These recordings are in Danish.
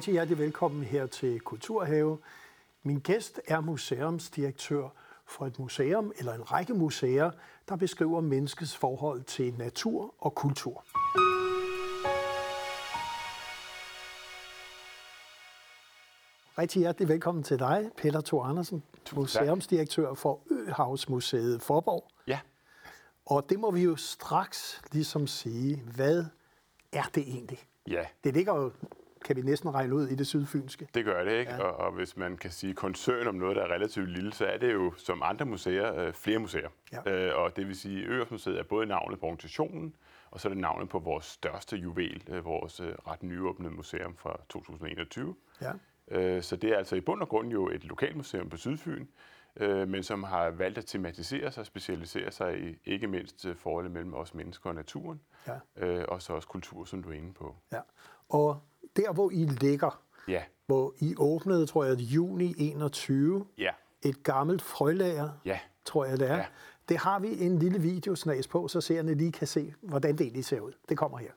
rigtig hjertelig velkommen her til Kulturhave. Min gæst er museumsdirektør for et museum eller en række museer, der beskriver menneskets forhold til natur og kultur. Rigtig hjertelig velkommen til dig, Peter Thor Andersen, museumsdirektør for Øhavsmuseet Forborg. Ja. Og det må vi jo straks ligesom sige, hvad er det egentlig? Ja. Det ligger jo, kan vi næsten regne ud, i det sydfynske. Det gør det, ikke? Ja. Og, og hvis man kan sige koncern om noget, der er relativt lille, så er det jo som andre museer, øh, flere museer. Ja. Øh, og det vil sige, at Øhavsmuseet er både navnet på organisationen, og så er det navnet på vores største juvel, øh, vores øh, ret nyåbnede museum fra 2021. Ja. Øh, så det er altså i bund og grund jo et lokalmuseum på Sydfyn, øh, men som har valgt at tematisere sig og specialisere sig i ikke mindst forholdet mellem os mennesker og naturen, Ja. øh, og så også kultur, som du er inde på. Ja. Og der, hvor I ligger, Ja, hvor I åbnede, tror jeg, juni 21, ja, et gammelt frølager, ja. tror jeg det er. Ja. Det har vi en lille videosnas på, så seerne lige kan se, hvordan det egentlig ser ud. Det kommer her.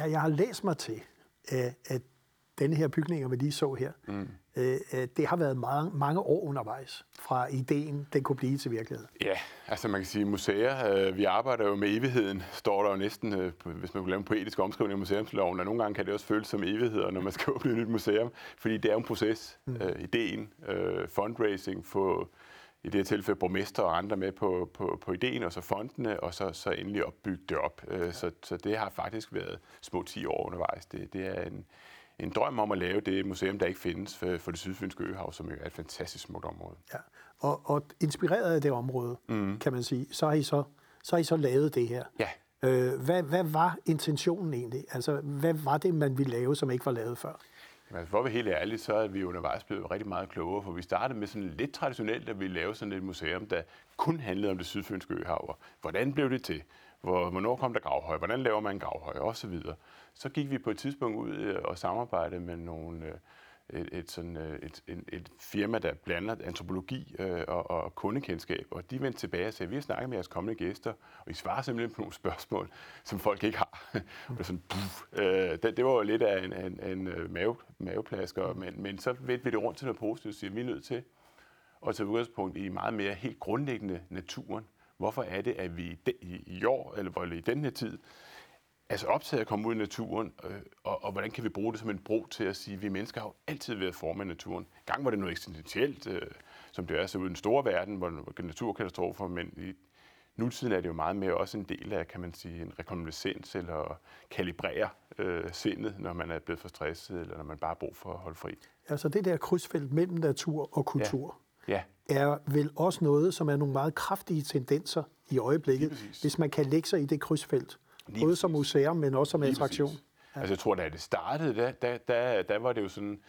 Ja, jeg har læst mig til, øh, at denne her bygning, vi lige så her, mm. det har været mange, mange år undervejs, fra ideen, den kunne blive til virkelighed. Ja, altså man kan sige museer, øh, vi arbejder jo med evigheden, står der jo næsten, øh, hvis man kunne lave en poetisk omskrivning af museumsloven, og nogle gange kan det også føles som evigheder, når man skal åbne et nyt museum, fordi det er jo en proces. Mm. Øh, ideen, øh, fundraising, få i det her tilfælde borgmester og andre med på, på, på ideen, og så fondene, og så, så endelig opbygge det op. Øh, så, så det har faktisk været små 10 år undervejs. Det, det er en, en drøm om at lave det museum, der ikke findes for, for det sydfynske øhav, som jo er et fantastisk smukt område. Ja. Og, og inspireret af det område, mm. kan man sige, så har I så, så, har I så lavet det her. Ja, Øh, hvad, hvad var intentionen egentlig? Altså, hvad var det, man ville lave, som ikke var lavet før? Jamen, altså, for at være helt ærlig, så er vi undervejs blevet rigtig meget klogere, for vi startede med sådan lidt traditionelt, at vi lavede sådan et museum, der kun handlede om det sydfynske øhav. Hvordan blev det til? Hvor, hvornår kom der gravhøj? Hvordan laver man en gravhøj? Og så videre. Så gik vi på et tidspunkt ud øh, og samarbejdede med nogle, øh, et, et, sådan, øh, et, et, et firma, der blander antropologi øh, og, og kundekendskab. Og de vendte tilbage og sagde, vi har snakket med jeres kommende gæster, og I svarer simpelthen på nogle spørgsmål, som folk ikke har. og sådan, puff, øh, det, det var jo lidt af en, en, en øh, mave, maveplasker, men, men så vendte vi det rundt til noget positivt og siger, vi er nødt til at tage udgangspunkt i meget mere helt grundlæggende naturen. Hvorfor er det, at vi i, i, år, eller i den her tid, altså optaget at komme ud i naturen, øh, og, og hvordan kan vi bruge det som en bro til at sige, at vi mennesker har jo altid været formet af naturen. En gang var det noget eksistentielt, øh, som det er så ude i den store verden, hvor hvor naturkatastrofer, men i nutiden er det jo meget mere også en del af, kan man sige, en rekonvalescens eller kalibrere øh, sindet, når man er blevet for stresset, eller når man bare har brug for at holde fri. Altså det der krydsfelt mellem natur og kultur, Ja, er vel også noget, som er nogle meget kraftige tendenser i øjeblikket, hvis man kan lægge sig i det krydsfelt. Lige Både som museum, men også som attraktion. præcis. Altså jeg tror, da det startede, der, der, der, der var det jo sådan,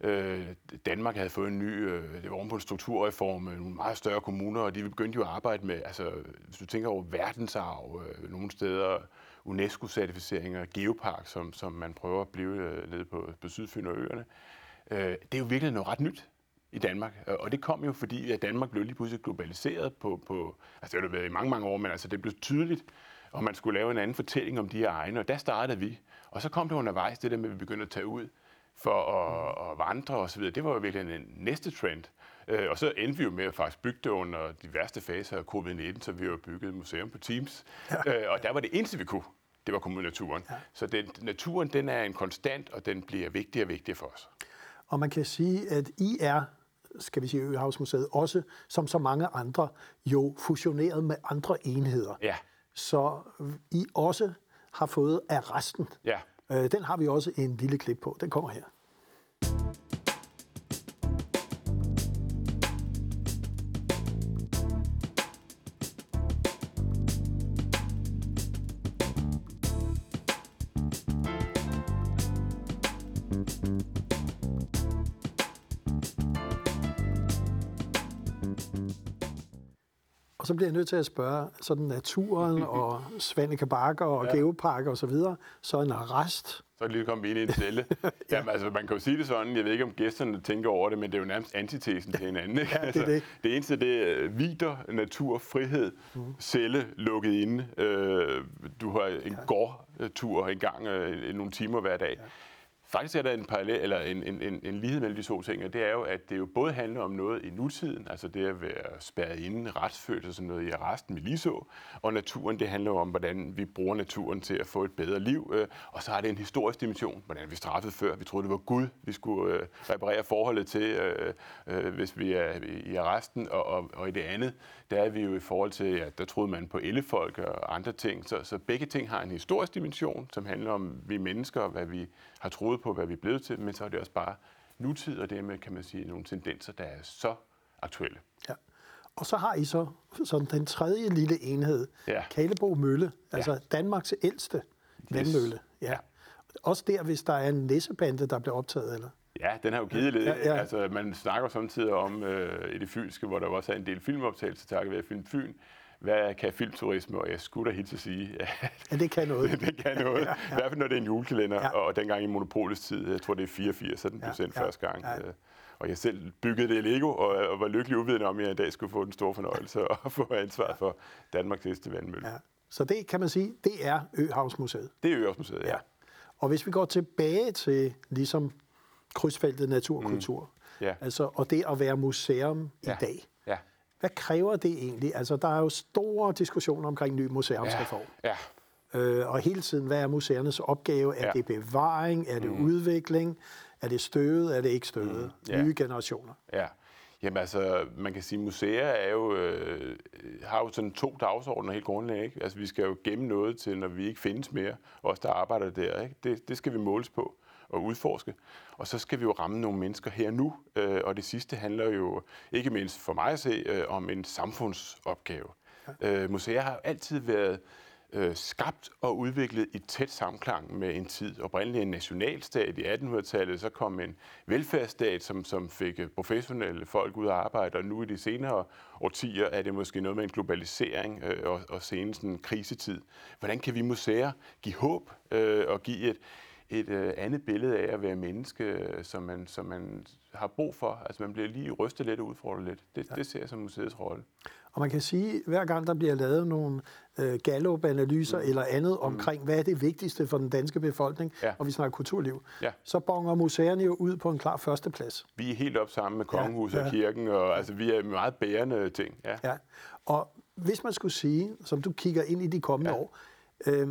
øh, Danmark havde fået en ny, øh, det var oven på en strukturreform, med nogle meget større kommuner, og de begyndte jo at arbejde med, altså hvis du tænker over verdensarv, øh, nogle steder UNESCO-certificeringer, geopark, som, som man prøver at blive øh, nede på, på Sydfyn og øerne, øh, det er jo virkelig noget ret nyt i Danmark. Øh, Og det kom jo fordi, at Danmark blev lige pludselig globaliseret på, på altså det har det været i mange, mange år, men altså det blev tydeligt, og man skulle lave en anden fortælling om de her egne, og der startede vi. Og så kom det undervejs, det der med, at vi begyndte at tage ud for at, at vandre og så videre. Det var jo virkelig en næste trend. Øh, Og så endte vi jo med at faktisk bygge det under de værste faser af covid-19, så vi har jo bygget et museum på Teams. Ja. Og der var det eneste, vi kunne, det var komme ud naturen. Ja. Så den, naturen, den er en konstant, og den bliver vigtigere og vigtigere for os. Og man kan sige, at I er, skal vi sige Øhavsmuseet, også som så mange andre, jo fusioneret med andre enheder. Ja, Så I også har fået af resten. ja. Øh, Den har vi også en lille klip på. Den kommer her. Så bliver jeg nødt til at spørge, sådan naturen og Svanike Bakker og ja. Geoparker osv., så, videre, så en arrest, så lige kommet ind i en celle. ja. Jamen, altså, man kan jo sige det sådan, jeg ved ikke, om gæsterne tænker over det, men det er jo nærmest antitesen til hinanden. Ikke? Ja, det, er altså, det. det eneste, det er vider, natur, frihed, mm. celle lukket inde. Øh, du har en ja. gårdtur en gang, øh, nogle timer hver dag. Ja. Faktisk er der en, parallel, eller en, en, en, en lighed mellem de to ting, og det er jo, at det jo både handler om noget i nutiden, altså det at være spærret inde, retsfølelse og sådan noget i arresten, vi lige så, og naturen, det handler jo om, hvordan vi bruger naturen til at få et bedre liv, øh, og så har det en historisk dimension, hvordan vi straffede før, vi troede, det var Gud, vi skulle øh, reparere forholdet til, øh, hvis vi er i arresten, og, og, og i det andet, der er vi jo i forhold til, at der troede man på ellefolk og andre ting, så, så begge ting har en historisk dimension, som handler om vi mennesker, og hvad vi har troet på, hvad vi er blevet til, men så er det også bare nutid, og dermed kan man sige nogle tendenser, der er så aktuelle. Ja. Og så har I så sådan den tredje lille enhed, ja. Kalebo Mølle, altså ja. Danmarks ældste vandmølle. Ja. ja. Også der, hvis der er en næsebande, der bliver optaget, eller? Ja, den har jo givet lidt. Ja, ja. Altså, man snakker samtidig om øh, i det fynske, hvor der også er en del filmoptagelser takket være Film Fyn, hvad kan filmturisme, og jeg skulle da helt til at sige, at ja, det kan noget. det kan noget. ja, ja. I hvert fald, når det er en julekalender, ja. og dengang i Monopolets tid, jeg tror det er 84, så den blev ja, sendt ja, første gang. Ja. Øh, og jeg selv byggede det i Lego, og, og var lykkelig uvidende om, at jeg i dag skulle få den store fornøjelse og få ansvar for Danmarks næste vandmølle. Ja. Så det kan man sige, det er Øhavsmuseet. Det er Øhavsmuseet, ja. ja. Og hvis vi går tilbage til ligesom krydsfeltet natur og kultur, mm. ja. altså, og det at være museum ja. i dag, hvad kræver det egentlig? Altså, der er jo store diskussioner omkring ny museumsreform. Ja. ja. Øh, og hele tiden, hvad er museernes opgave? Er ja. det bevaring? Er det mm. udvikling? Er det støvet? Er det ikke støvet? Mm. Ja. Nye generationer. Ja. Jamen altså, man kan sige, at museer er jo, øh, har jo sådan to dagsordner helt grundlæggende. Ikke? Altså, vi skal jo gemme noget til, når vi ikke findes mere, os der arbejder der. Ikke? Det, det skal vi måles på og udforske. Og så skal vi jo ramme nogle mennesker her nu, øh, og det sidste handler jo ikke mindst for mig at se øh, om en samfundsopgave. Øh, museer har altid været øh, skabt og udviklet i tæt samklang med en tid. Oprindeligt en nationalstat i 1800-tallet, så kom en velfærdsstat, som, som fik professionelle folk ud at arbejde, og nu i de senere årtier er det måske noget med en globalisering øh, og, og senest en krisetid. Hvordan kan vi museer give håb øh, og give et, et øh, andet billede af at være menneske, øh, som man, som man har brug for. Altså man bliver lige rystet lidt og udfordret lidt. Det, ja. det ser jeg som museets rolle. Og man kan sige, at hver gang der bliver lavet nogle øh, Gallup-analyser mm. eller andet mm. omkring, mm. hvad er det vigtigste for den danske befolkning, ja. og vi snakker kulturliv, ja. så bonger museerne jo ud på en klar førsteplads. Vi er helt op sammen med kongehuset ja. ja. og kirken, og altså, vi er meget bærende ting. Ja. ja. Og hvis man skulle sige, som du kigger ind i de kommende ja. år,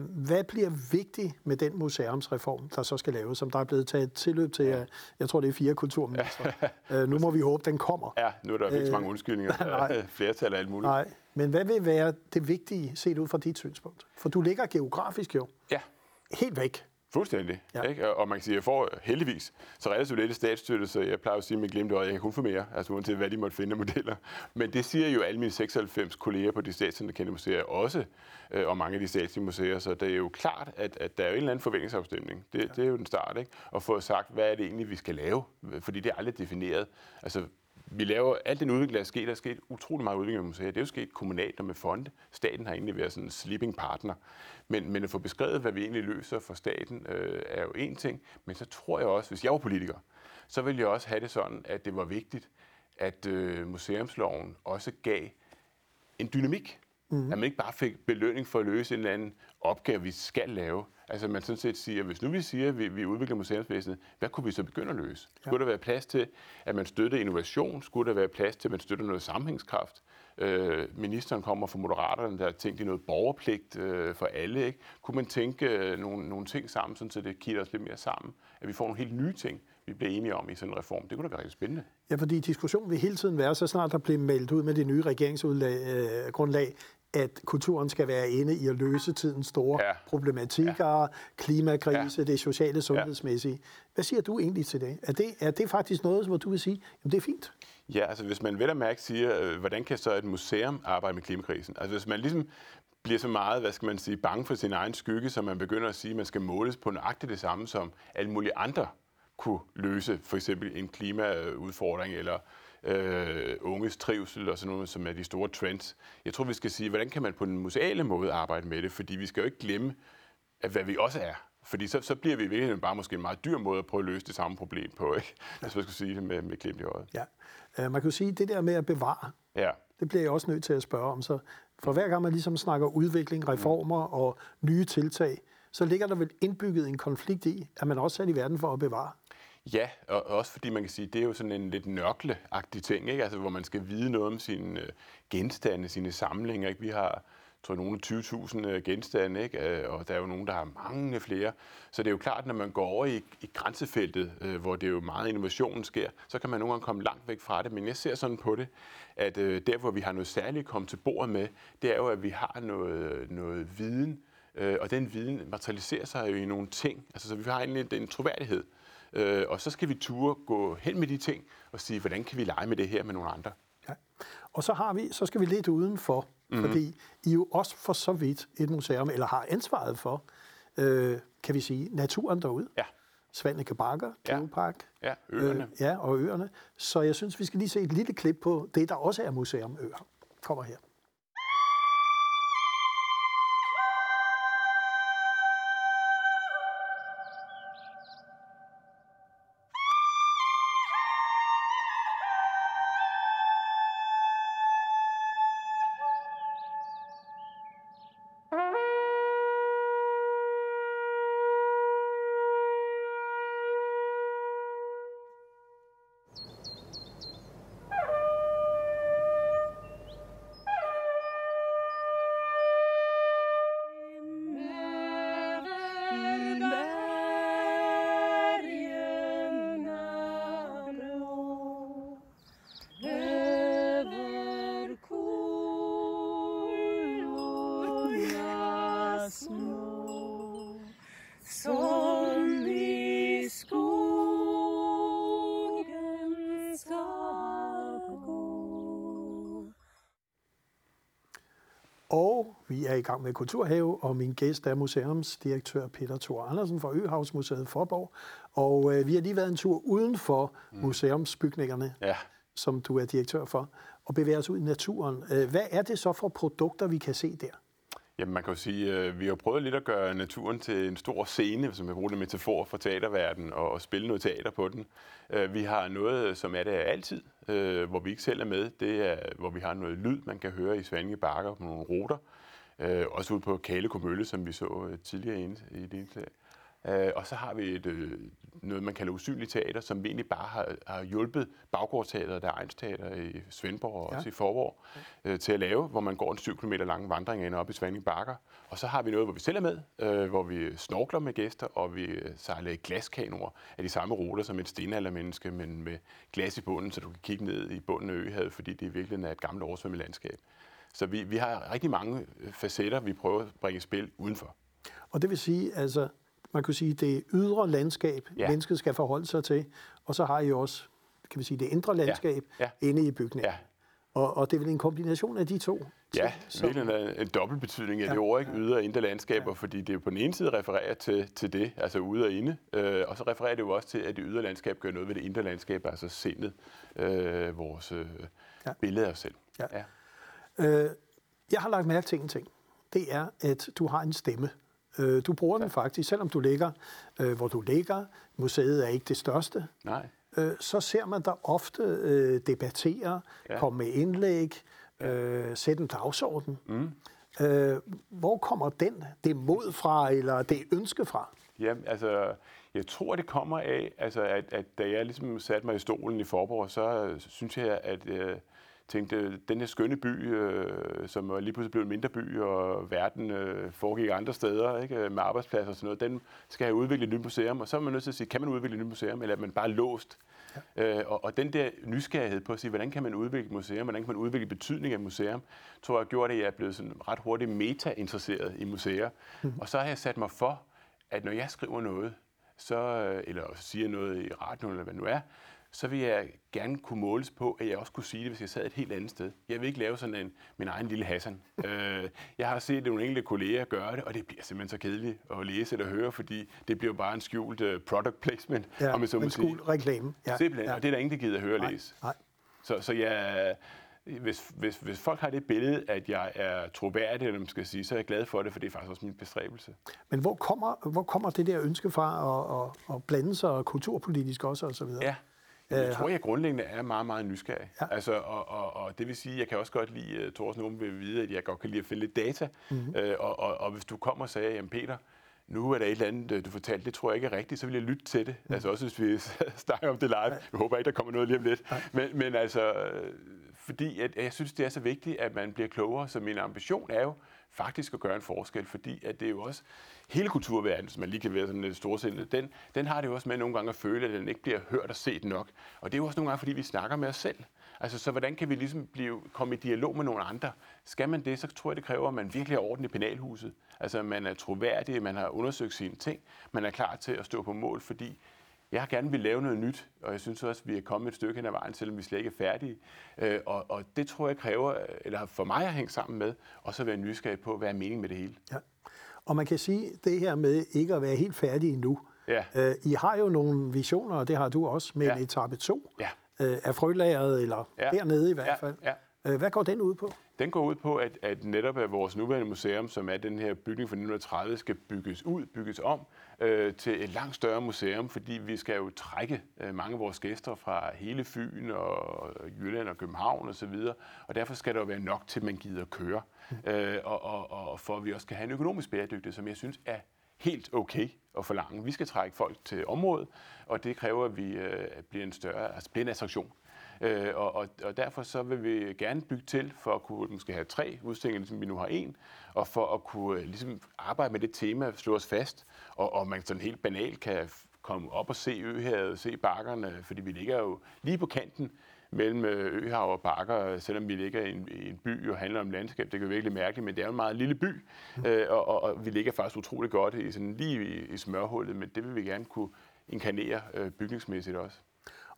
hvad bliver vigtigt med den museumsreform, der så skal laves, som der er blevet taget tilløb til, ja. jeg tror det er fire kulturminister. øh, nu må vi håbe, den kommer. Ja, nu er der ikke så mange øh, undskyldninger. Nej. Flertal af alt muligt. Nej, men hvad vil være det vigtige set ud fra dit synspunkt? For du ligger geografisk jo. Ja. Helt væk. Fuldstændig. Ja. Ikke? Og man kan sige, at jeg får heldigvis så relativt lidt statsstøtte, så jeg plejer at sige med glemt øje, at jeg kan kun få mere, altså uanset hvad de måtte finde modeller. Men det siger jo alle mine 96 kolleger på de statsanerkendte museer også, øh, og mange af de statslige museer, så det er jo klart, at, at der er jo en eller anden forventningsafstemning. Det, ja. det er jo den start, ikke? Og få sagt, hvad er det egentlig, vi skal lave? Fordi det er aldrig defineret. Altså, vi laver alt den udvikling, der er sket. Der er sket utrolig meget udvikling af museer. Det er jo sket kommunalt og med fonde. Staten har egentlig været sådan en sleeping partner. Men, men at få beskrevet, hvad vi egentlig løser for staten, øh, er jo en ting. Men så tror jeg også, hvis jeg var politiker, så ville jeg også have det sådan, at det var vigtigt, at øh, museumsloven også gav en dynamik. Mm. At man ikke bare fik belønning for at løse en eller anden opgave, vi skal lave. Altså man sådan set siger, hvis nu vi siger, at vi, vi udvikler museumsvæsenet, hvad kunne vi så begynde at løse? Ja. Skulle der være plads til, at man støtter innovation? Skulle der være plads til, at man støtter noget sammenhængskraft? Øh, ministeren kommer fra Moderaterne, der har tænkt i noget borgerpligt øh, for alle. Ikke? Kunne man tænke øh, nogle, nogle ting sammen, sådan, så det kitter os lidt mere sammen? At vi får nogle helt nye ting, vi bliver enige om i sådan en reform. Det kunne da være rigtig spændende. Ja, fordi diskussionen vil hele tiden være, så snart der bliver meldt ud med det nye regeringsgrundlag, øh, at kulturen skal være inde i at løse tidens store ja. problematikker, ja. klimakrise, ja. det sociale, sundhedsmæssige. Hvad siger du egentlig til det? Er det, er det faktisk noget, hvor du vil sige, at det er fint? Ja, altså hvis man vel og mærke siger, øh, hvordan kan så et museum arbejde med klimakrisen? Altså hvis man ligesom bliver så meget, hvad skal man sige, bange for sin egen skygge, så man begynder at sige, at man skal måles på nøjagtigt det samme som alle mulige andre kunne løse for eksempel en klimaudfordring eller øh, unges trivsel og sådan noget, som er de store trends. Jeg tror, vi skal sige, hvordan kan man på den museale måde arbejde med det, fordi vi skal jo ikke glemme, at hvad vi også er. Fordi så, så bliver vi i virkeligheden bare måske en meget dyr måde at prøve at løse det samme problem på, ikke? Ja. Hvis man skal sige det med, med klemt i øjet. Ja. Uh, man kan jo sige, at det der med at bevare, ja. det bliver jeg også nødt til at spørge om. Så for hver gang man ligesom snakker udvikling, reformer mm. og nye tiltag, så ligger der vel indbygget en konflikt i, at man også er i verden for at bevare. Ja, og også fordi man kan sige, det er jo sådan en lidt nørkleagtig ting, ikke? Altså, hvor man skal vide noget om sine øh, genstande, sine samlinger. Ikke? Vi har tror nogle 20.000 øh, genstande, ikke? Øh, og der er jo nogen, der har mange flere. Så det er jo klart, når man går over i, i grænsefeltet, øh, hvor det jo meget innovation sker, så kan man nogle gange komme langt væk fra det. Men jeg ser sådan på det, at øh, der, hvor vi har noget særligt at komme til bordet med, det er jo, at vi har noget, noget viden, øh, og den viden materialiserer sig jo i nogle ting. Altså, så vi har egentlig en troværdighed. Øh, og så skal vi ture gå hen med de ting og sige, hvordan kan vi lege med det her med nogle andre. Ja. Og så, har vi, så skal vi lidt udenfor, mm-hmm. fordi I jo også for så vidt et museum, eller har ansvaret for, øh, kan vi sige, naturen derude. Ja. Svanike Bakker, Geopark. Ja. ja, øerne. Øh, ja, og øerne. Så jeg synes, vi skal lige se et lille klip på det, der også er Museum Øer. Kommer her. Er i gang med Kulturhave, og min gæst er museumsdirektør Peter Thor Andersen fra Øhavsmuseet Forborg. Og øh, vi har lige været en tur uden for mm. museumsbygningerne, ja. som du er direktør for, og bevæger os ud i naturen. Øh, hvad er det så for produkter, vi kan se der? Jamen, man kan jo sige, øh, vi har prøvet lidt at gøre naturen til en stor scene, som jeg bruger det metafor for teaterverdenen, og spille noget teater på den. Øh, vi har noget, som er det altid, øh, hvor vi ikke selv er med. Det er, hvor vi har noget lyd, man kan høre i Svange Bakker på nogle ruter. Også ude på Kale Mølle, som vi så tidligere i det indslag. Øh, og så har vi et, øh, noget, man kalder usynligt teater, som egentlig bare har, har hjulpet Baggårdsteateret, der er Teater i Svendborg og ja. også i Forborg, øh, til at lave, hvor man går en 7 km lang vandring ind op i Svanding Bakker. Og så har vi noget, hvor vi selv er med, øh, hvor vi snorkler med gæster, og vi øh, sejler i glaskanoer af de samme ruter som et stenaldermenneske, men med glas i bunden, så du kan kigge ned i bunden af øhavet, fordi det virkelig er et gammelt oversvømmet landskab. Så vi, vi har rigtig mange facetter, vi prøver at bringe spil udenfor. Og det vil sige, altså man kan sige, det ydre landskab, ja. mennesket skal forholde sig til, og så har I også kan vi sige, det indre landskab ja. Ja. inde i bygningen. Ja. Og, og det er vel en kombination af de to? Ja, virkelig en, en dobbelt betydning af ja. det ord, ikke? Ydre og indre landskaber, ja. fordi det på den ene side refererer til, til det, altså ude og inde, øh, og så refererer det jo også til, at det ydre landskab gør noget ved det indre landskab, altså sindet, øh, vores øh, ja. billede af os selv. Ja. Ja. Øh, jeg har lagt mærke til en ting. Det er, at du har en stemme. Øh, du bruger ja. den faktisk, selvom du ligger, øh, hvor du ligger. Museet er ikke det største. Nej. Øh, så ser man dig ofte øh, debattere, ja. komme med indlæg, øh, sætte en dagsorden. Mm. Øh, hvor kommer den, det mod fra, eller det ønske fra? Jamen, altså, jeg tror, det kommer af, altså, at, at da jeg ligesom satte mig i stolen i Forborg, så synes jeg, at... Øh, tænkte, den her skønne by, øh, som lige pludselig blev en mindre by, og verden øh, foregik andre steder ikke, med arbejdspladser og sådan noget, den skal have udviklet et nyt museum. Og så er man nødt til at sige, kan man udvikle et nyt museum, eller er man bare låst? Ja. Øh, og, og den der nysgerrighed på at sige, hvordan kan man udvikle et museum, hvordan kan man udvikle betydning af et museum, tror jeg gjort, at jeg er blevet sådan ret hurtigt meta-interesseret i museer. Mm-hmm. Og så har jeg sat mig for, at når jeg skriver noget, så, øh, eller siger noget i radioen, eller hvad det nu er, så vil jeg gerne kunne måles på, at jeg også kunne sige det, hvis jeg sad et helt andet sted. Jeg vil ikke lave sådan en, min egen lille Hassan. øh, jeg har set nogle enkelte kolleger gøre det, og det bliver simpelthen så kedeligt at læse eller høre, fordi det bliver bare en skjult uh, product placement, Ja, om jeg så må en sige. skjult reklame. Ja. Simpelthen, ja. og det er der ingen, der gider at høre og læse. Nej. Så, så jeg, hvis, hvis, hvis folk har det billede, at jeg er troværdig, eller man skal sige, så er jeg glad for det, for det er faktisk også min bestræbelse. Men hvor kommer, hvor kommer det der ønske fra at, at, at blande sig kulturpolitisk også og så videre? Ja. Jeg tror, jeg grundlæggende er meget, meget nysgerrig. Ja. Altså, og, og, og det vil sige, jeg kan også godt lide, uh, Thorsten Åben vil vide, at jeg godt kan lide at finde lidt data. Mm-hmm. Og, og, og hvis du kommer og sagde, jamen Peter, nu er der et eller andet, øh, du fortalte, det tror jeg ikke er rigtigt, så vil jeg lytte til det. Mm. Altså også hvis vi snakker om det live. Jeg håber ikke, der kommer noget lige om lidt. Men, men altså, øh, fordi at, jeg synes, det er så vigtigt, at man bliver klogere, så min ambition er jo faktisk at gøre en forskel, fordi at det er jo også hele kulturverdenen, som man lige kan være sådan lidt storsindet, den, den har det jo også med nogle gange at føle, at den ikke bliver hørt og set nok. Og det er jo også nogle gange, fordi vi snakker med os selv. Altså, så hvordan kan vi ligesom blive, komme i dialog med nogle andre? Skal man det, så tror jeg, det kræver, at man virkelig har orden i penalhuset. Altså, man er troværdig, man har undersøgt sine ting, man er klar til at stå på mål, fordi jeg har gerne vil lave noget nyt, og jeg synes også, at vi er kommet et stykke hen ad vejen, selvom vi slet ikke er færdige. Øh, og, og det tror jeg kræver, eller for mig at hænge sammen med, og så være nysgerrig på, hvad er meningen med det hele. Ja. Og man kan sige, det her med ikke at være helt færdig endnu. Ja. Øh, I har jo nogle visioner, og det har du også, med Ja. en etape 2 Ja. øh, af frølageret, eller Ja. dernede i hvert Ja, fald. ja. Øh, hvad går den ud på? Den går ud på, at, at netop at vores nuværende museum, som er den her bygning fra 1930, skal bygges ud, bygges om øh, til et langt større museum, fordi vi skal jo trække øh, mange af vores gæster fra hele Fyn og Jylland og København osv., og, og derfor skal der jo være nok til, at man gider at køre, øh, og, og, og for at vi også kan have en økonomisk bæredygtighed, som jeg synes er helt okay at forlange. Vi skal trække folk til området, og det kræver, at vi øh, bliver en større, altså bliver en attraktion. Øh, og, og, og derfor så vil vi gerne bygge til for at kunne måske have tre udstillinger, ligesom vi nu har en, og for at kunne øh, ligesom arbejde med det tema, slå os fast, og, og man sådan helt banalt kan komme op og se Øhavet, se bakkerne, fordi vi ligger jo lige på kanten mellem øh, Øhav og Bakker, selvom vi ligger i en, i en by og handler om landskab. Det kan virkelig mærkeligt, men det er jo en meget lille by, øh, og, og, og vi ligger faktisk utrolig godt i, sådan lige i, i smørhullet, men det vil vi gerne kunne inkarnere øh, bygningsmæssigt også.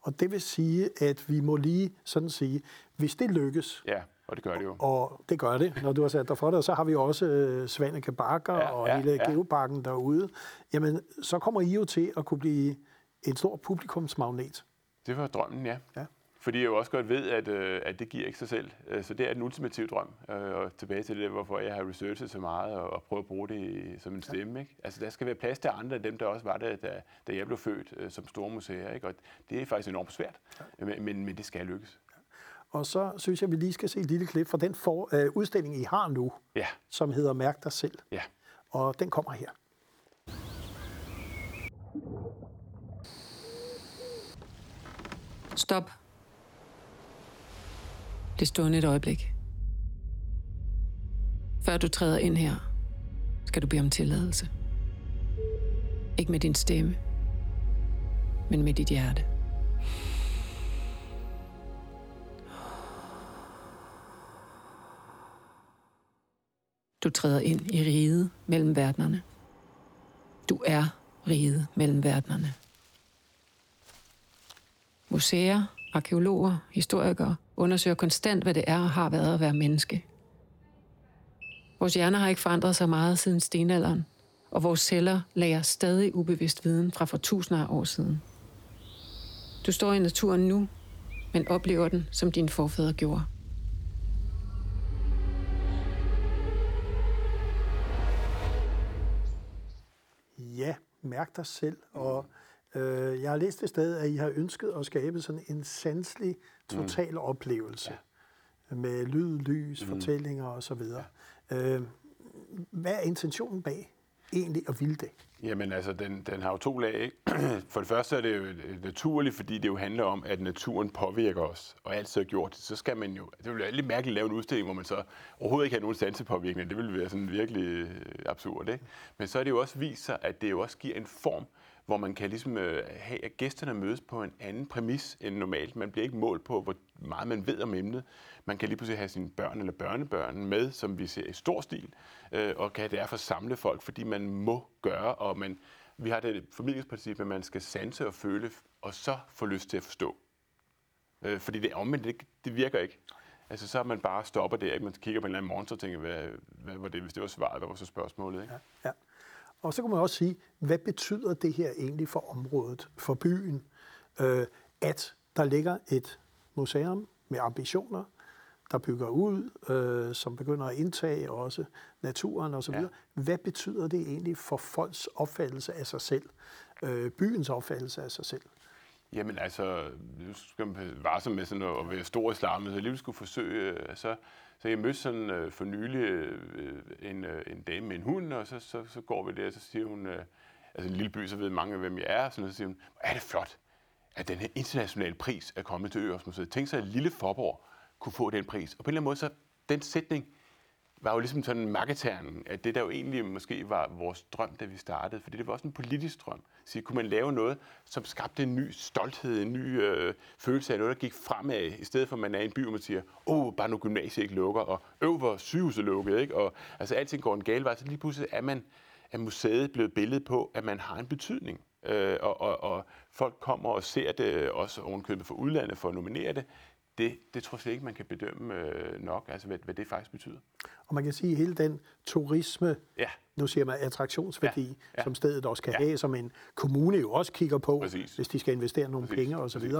Og det vil sige, at vi må lige sådan sige, hvis det lykkes, Ja, og det gør det jo. og det gør det, når du har sat dig for det, og så har vi også øh, Svaneke Bakker Ja, og ja, hele ja. Geoparken derude, jamen så kommer I jo til at kunne blive en stor publikumsmagnet. Det var drømmen, ja. Ja. Fordi jeg jo også godt ved, at, øh, at det giver ikke sig selv. Øh, Så det er den ultimative drøm. Øh, Og tilbage til det, hvorfor jeg har researchet så meget og, og prøvet at bruge det i- som en stemme. Ikke? Altså, der skal være plads til andre end dem, der også var der, da, da jeg blev født øh, som store museer. Ikke? Og det er faktisk enormt svært, men, men, men det skal lykkes. Og så synes jeg, at vi lige skal se et lille klip fra den for, øh, udstilling, I har nu, Ja, som hedder Mærk dig selv. ja. Og den kommer her. Stop. Det stående et øjeblik. Før du træder ind her, skal du bede om tilladelse. Ikke med din stemme, men med dit hjerte. Du træder ind i riget mellem verdenerne. Du er riget mellem verdenerne. Museer, arkeologer, historikere undersøger konstant, hvad det er og har været at være menneske. Vores hjerner har ikke forandret sig meget siden stenalderen, og vores celler lager stadig ubevidst viden fra for tusinder af år siden. Du står i naturen nu, men oplever den, som dine forfædre gjorde. Ja, mærk dig selv. Og øh, jeg har læst et sted, at I har ønsket at skabe sådan en sanselig, total mm. oplevelse. Ja. Med lyd, lys, mm. fortællinger osv. Øh, hvad er intentionen bag egentlig at ville det? Jamen altså, den, den har jo to lag. Ikke? For det første er det jo øh, naturligt, fordi det jo handler om, at naturen påvirker os, og altid har gjort det. Så skal man jo, det ville være lidt mærkeligt at lave en udstilling, hvor man så overhovedet ikke har nogen sansepåvirkning. Det ville være sådan virkelig øh, absurd, ikke? Men så er det jo også vist sig, at det jo også giver en form, hvor man kan ligesom øh, have, at gæsterne mødes på en anden præmis end normalt. Man bliver ikke målt på, hvor meget man ved om emnet. Man kan lige pludselig have sine børn eller børnebørn med, som vi ser i stor stil, øh, og kan derfor samle folk, fordi man må gøre, og man, vi har det formidlingsprincip, at man skal sanse og føle, og så få lyst til at forstå. Øh, fordi det omvendt, det, det virker ikke. Altså, så er man bare stopper der, ikke? Man kigger på en eller anden monster og tænker, hvad, hvad var det, hvis det var svaret, hvad var så spørgsmålet, ikke? Ja, ja. Og så kan man også sige, hvad betyder det her egentlig for området, for byen, øh, at der ligger et museum med ambitioner, der bygger ud, øh, som begynder at indtage også naturen osv. Ja. Hvad betyder det egentlig for folks opfattelse af sig selv, øh, byens opfattelse af sig selv? Jamen altså, nu skal man være med sådan at være stor i slammet, så lige skulle forsøge, øh, altså, så jeg mødte sådan øh, for nylig øh, en, øh, en dame med en hund, og så, så, så går vi der, og så siger hun, øh, altså en lille by, så ved mange, hvem jeg er, og sådan, så siger hun, er det flot, at den her internationale pris er kommet til Øresmuseet. Tænk sig, at lille Forborg kunne få den pris. Og på en eller anden måde, så den sætning var jo ligesom sådan marketeren, at det der jo egentlig måske var vores drøm, da vi startede, fordi det var også en politisk drøm. Så kunne man lave noget, som skabte en ny stolthed, en ny øh, følelse af noget, der gik fremad, i stedet for at man er i en by, hvor man siger, åh, oh, bare nu gymnasiet ikke lukker, og øv, hvor sygehuset lukket, ikke? Og altså alting går en gal vej, så lige pludselig er man er museet blevet billedet på, at man har en betydning. Øh, og, og, og folk kommer og ser det, også ovenkøbet for udlandet, for at nominere det det, det tror jeg ikke, man kan bedømme øh, nok, altså hvad, hvad det faktisk betyder. Og man kan sige, at hele den turisme, ja. nu siger man attraktionsværdi, ja. Ja. som stedet også kan ja. have, som en kommune jo også kigger på, Præcis. hvis de skal investere nogle Præcis. penge osv.,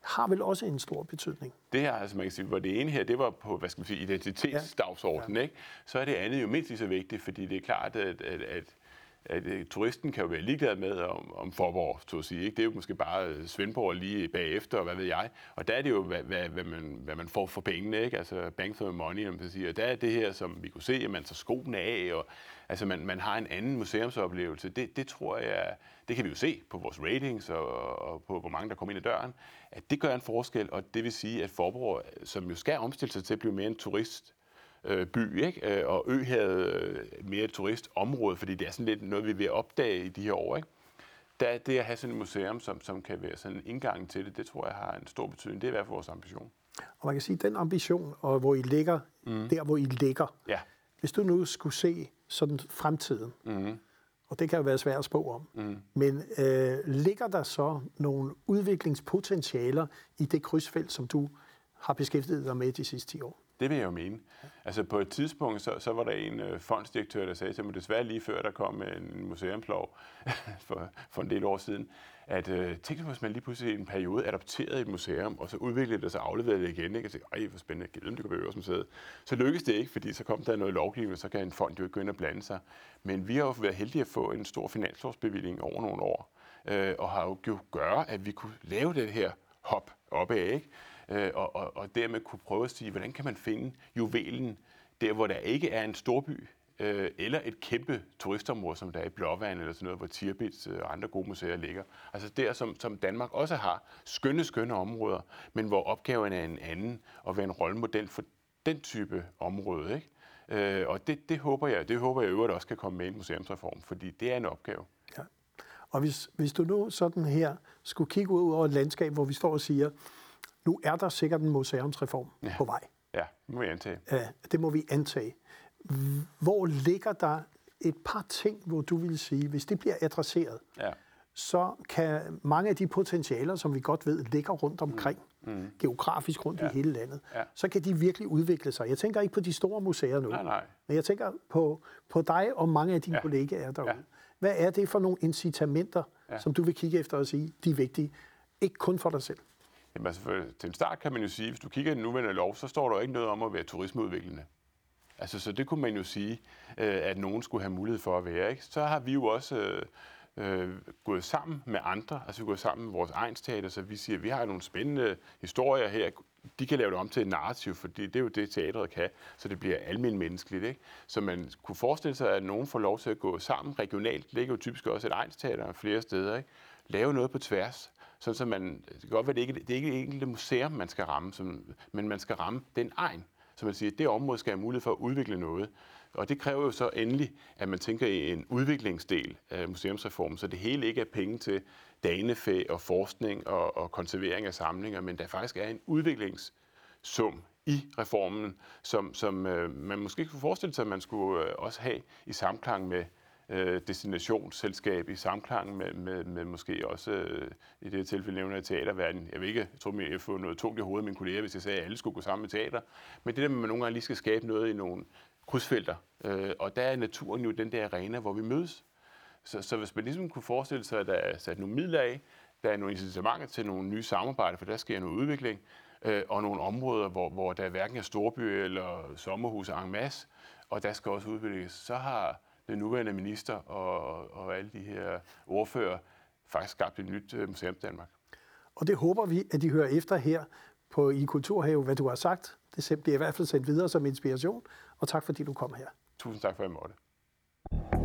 har vel også en stor betydning. Det her, altså man kan sige, hvor det ene her, det var på, hvad skal man sige, identitetsdagsordenen, ja. ikke? så er det andet jo mindst lige så vigtigt, fordi det er klart, at, at, at at øh, turisten kan jo være ligeglad med om, om Forborg, så at sige. Ikke? Det er jo måske bare øh, Svendborg lige bagefter, og hvad ved jeg. Og der er det jo, hvad, hvad, hvad, man, hvad man får for pengene, ikke? altså bang for money, man sige. Og der er det her, som vi kunne se, at man tager skoene af, og altså man, man har en anden museumsoplevelse. Det, det tror jeg, det kan vi jo se på vores ratings og, og på, hvor mange der kommer ind ad døren, at det gør en forskel, og det vil sige, at Forborg, som jo skal omstille sig til at blive mere en turist øh, by, ikke? Øh, og Ø havde øh, mere et turistområde, fordi det er sådan lidt noget, vi vil opdage i de her år. Ikke? Der, det at have sådan et museum, som, som kan være sådan en indgang til det, det tror jeg har en stor betydning. Det er i hvert fald vores ambition. Og man kan sige, at den ambition, og hvor I ligger, mm. der hvor I ligger, ja. hvis du nu skulle se sådan fremtiden, mm. og det kan jo være svært at spå om, mm. men øh, ligger der så nogle udviklingspotentialer i det krydsfelt, som du har beskæftiget dig med de sidste 10 år? Det vil jeg jo mene. Altså på et tidspunkt, så, så var der en øh, fondsdirektør, der sagde til mig, desværre lige før der kom øh, en museumplov for, for en del år siden, at øh, tænk hvis man lige pludselig i en periode adopterede et museum, og så udviklede det sig og afleverede det igen, ikke? og tænkte, ej, hvor spændende, givet det kunne være museet. Så lykkedes det ikke, fordi så kom der noget lovgivning, så kan en fond jo ikke gå ind og blande sig. Men vi har jo været heldige at få en stor finanslovsbevilling over nogle år, øh, og har jo gjort gøre, at vi kunne lave det her hop opad, ikke? Øh, og, og, og dermed kunne prøve at sige, hvordan kan man finde juvelen der, hvor der ikke er en storby, øh, eller et kæmpe turistområde, som der er i Blåvand eller sådan noget, hvor Tirpitz øh, og andre gode museer ligger. Altså der, som, som Danmark også har skønne, skønne områder, men hvor opgaven er en anden, og være en rollemodel for den type område. Ikke? Øh, og det, det, håber jeg, det håber jeg øvrigt også kan komme med i en museumsreform, fordi det er en opgave. Ja. Og hvis, hvis du nu sådan her skulle kigge ud over et landskab, hvor vi står og siger, nu er der sikkert en museumsreform ja. på vej. Ja, det må vi antage. Ja, det må vi antage. Hvor ligger der et par ting, hvor du vil sige, hvis det bliver adresseret, ja. så kan mange af de potentialer, som vi godt ved ligger rundt omkring, mm. Mm. geografisk rundt ja. i hele landet, ja. så kan de virkelig udvikle sig. Jeg tænker ikke på de store museer nu, nej, nej. men jeg tænker på, på dig og mange af dine ja. kollegaer derude. Ja. Hvad er det for nogle incitamenter, ja. som du vil kigge efter og sige, de er vigtige? Ikke kun for dig selv. Jamen altså, til en start kan man jo sige, hvis du kigger i den nuværende lov, så står der jo ikke noget om at være turismeudviklende. Altså, så det kunne man jo sige, øh, at nogen skulle have mulighed for at være. Ikke? Så har vi jo også øh, øh, gået sammen med andre, altså vi gået sammen med vores egensteater, så vi siger, at vi har nogle spændende historier her. De kan lave det om til et narrativ, for det er jo det, teatret kan, så det bliver almindeligt menneskeligt. Ikke? Så man kunne forestille sig, at nogen får lov til at gå sammen regionalt. Det ligger jo typisk også et egensteater flere steder. Ikke? Lave noget på tværs sådan så man, det kan godt være, det ikke det er ikke et enkelt museum, man skal ramme, som, men man skal ramme den egen. Så man siger, at det område skal have mulighed for at udvikle noget. Og det kræver jo så endelig, at man tænker i en udviklingsdel af museumsreformen, så det hele ikke er penge til danefæ og forskning og, og konservering af samlinger, men der faktisk er en udviklingssum i reformen, som, som øh, man måske kunne forestille sig, at man skulle øh, også have i samklang med øh, destinationsselskab i samklang med, med, med måske også øh, i det tilfælde nævner jeg teaterverden. Jeg vil ikke, jeg tror, jeg får noget tungt i hovedet af mine kolleger, hvis jeg sagde, at alle skulle gå sammen med teater. Men det der med, at man nogle gange lige skal skabe noget i nogle krydsfelter. Øh, og der er naturen jo den der arena, hvor vi mødes. Så, så hvis man ligesom kunne forestille sig, at der er sat nogle midler af, der er nogle incitamenter til nogle nye samarbejder, for der sker noget udvikling, øh, og nogle områder, hvor, hvor der hverken er storby eller sommerhus en masse, og der skal også udvikles, så har den nuværende minister og, og alle de her ordfører faktisk skabt et nyt øh, museum Danmark. Og det håber vi, at de hører efter her på i Kulturhave, hvad du har sagt. Det bliver i hvert fald sendt videre som inspiration, og tak fordi du kom her. Tusind tak for, at jeg måtte.